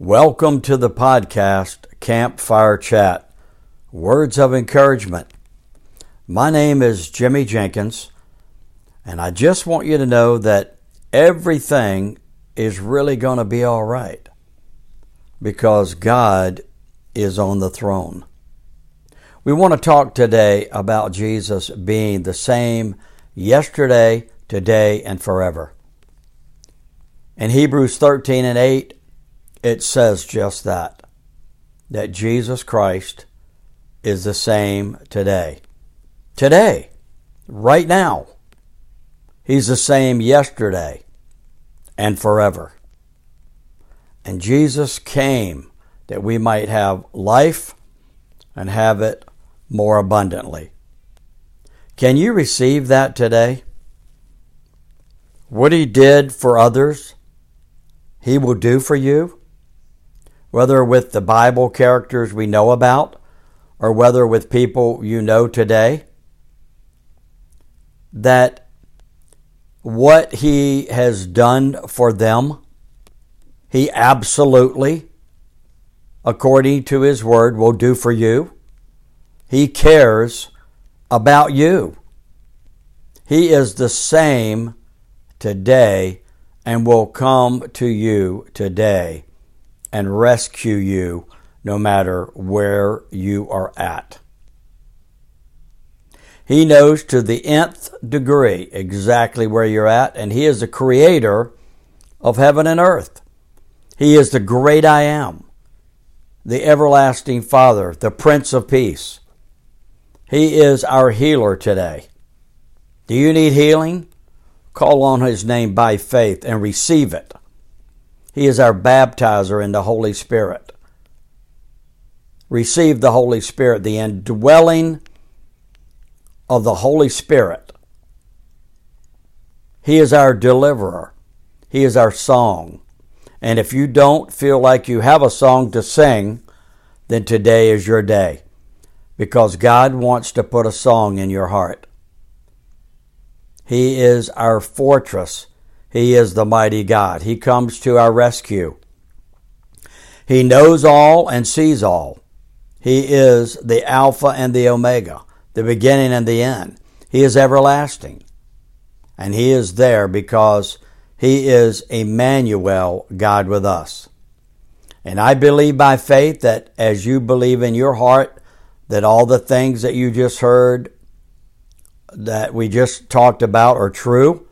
Welcome to the podcast Campfire Chat Words of Encouragement. My name is Jimmy Jenkins, and I just want you to know that everything is really going to be all right because God is on the throne. We want to talk today about Jesus being the same yesterday, today, and forever. In Hebrews 13 and 8, it says just that that Jesus Christ is the same today. Today, right now. He's the same yesterday and forever. And Jesus came that we might have life and have it more abundantly. Can you receive that today? What he did for others, he will do for you, whether with the Bible characters we know about or whether with people you know today. That what he has done for them, he absolutely, according to his word, will do for you. He cares about you. He is the same today and will come to you today and rescue you no matter where you are at. He knows to the nth degree exactly where you're at, and He is the creator of heaven and earth. He is the great I am, the everlasting Father, the Prince of Peace. He is our healer today. Do you need healing? Call on His name by faith and receive it. He is our baptizer in the Holy Spirit. Receive the Holy Spirit, the indwelling of the Holy Spirit. He is our deliverer. He is our song. And if you don't feel like you have a song to sing, then today is your day because God wants to put a song in your heart. He is our fortress. He is the mighty God. He comes to our rescue. He knows all and sees all. He is the Alpha and the Omega, the beginning and the end. He is everlasting. And He is there because He is Emmanuel, God with us. And I believe by faith that as you believe in your heart that all the things that you just heard that we just talked about are true,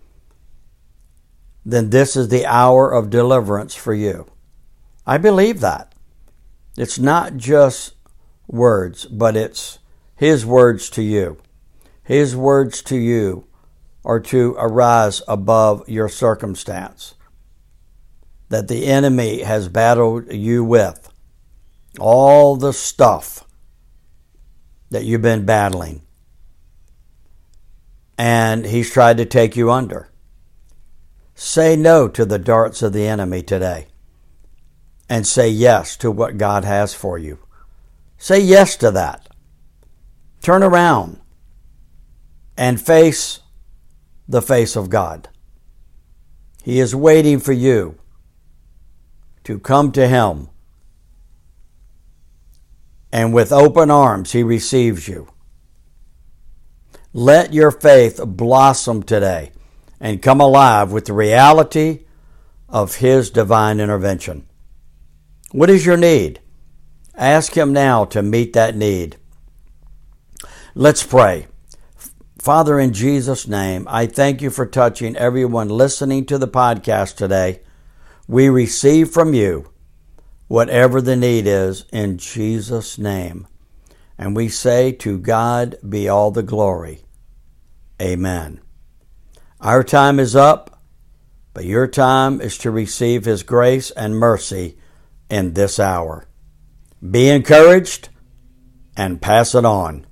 then this is the hour of deliverance for you. I believe that. It's not just words, but it's His words to you. His words to you are to arise above your circumstance that the enemy has battled you with. All the stuff that you've been battling and he's tried to take you under. Say no to the darts of the enemy today and say yes to what God has for you. Say yes to that. Turn around and face the face of God. He is waiting for you to come to Him. And with open arms, He receives you. Let your faith blossom today and come alive with the reality of His divine intervention. What is your need? Ask Him now to meet that need. Let's pray. Father, in Jesus' name, I thank you for touching everyone listening to the podcast today. We receive from you whatever the need is in Jesus' name. And we say, To God be all the glory. Amen. Our time is up, but your time is to receive His grace and mercy in this hour. Be encouraged and pass it on.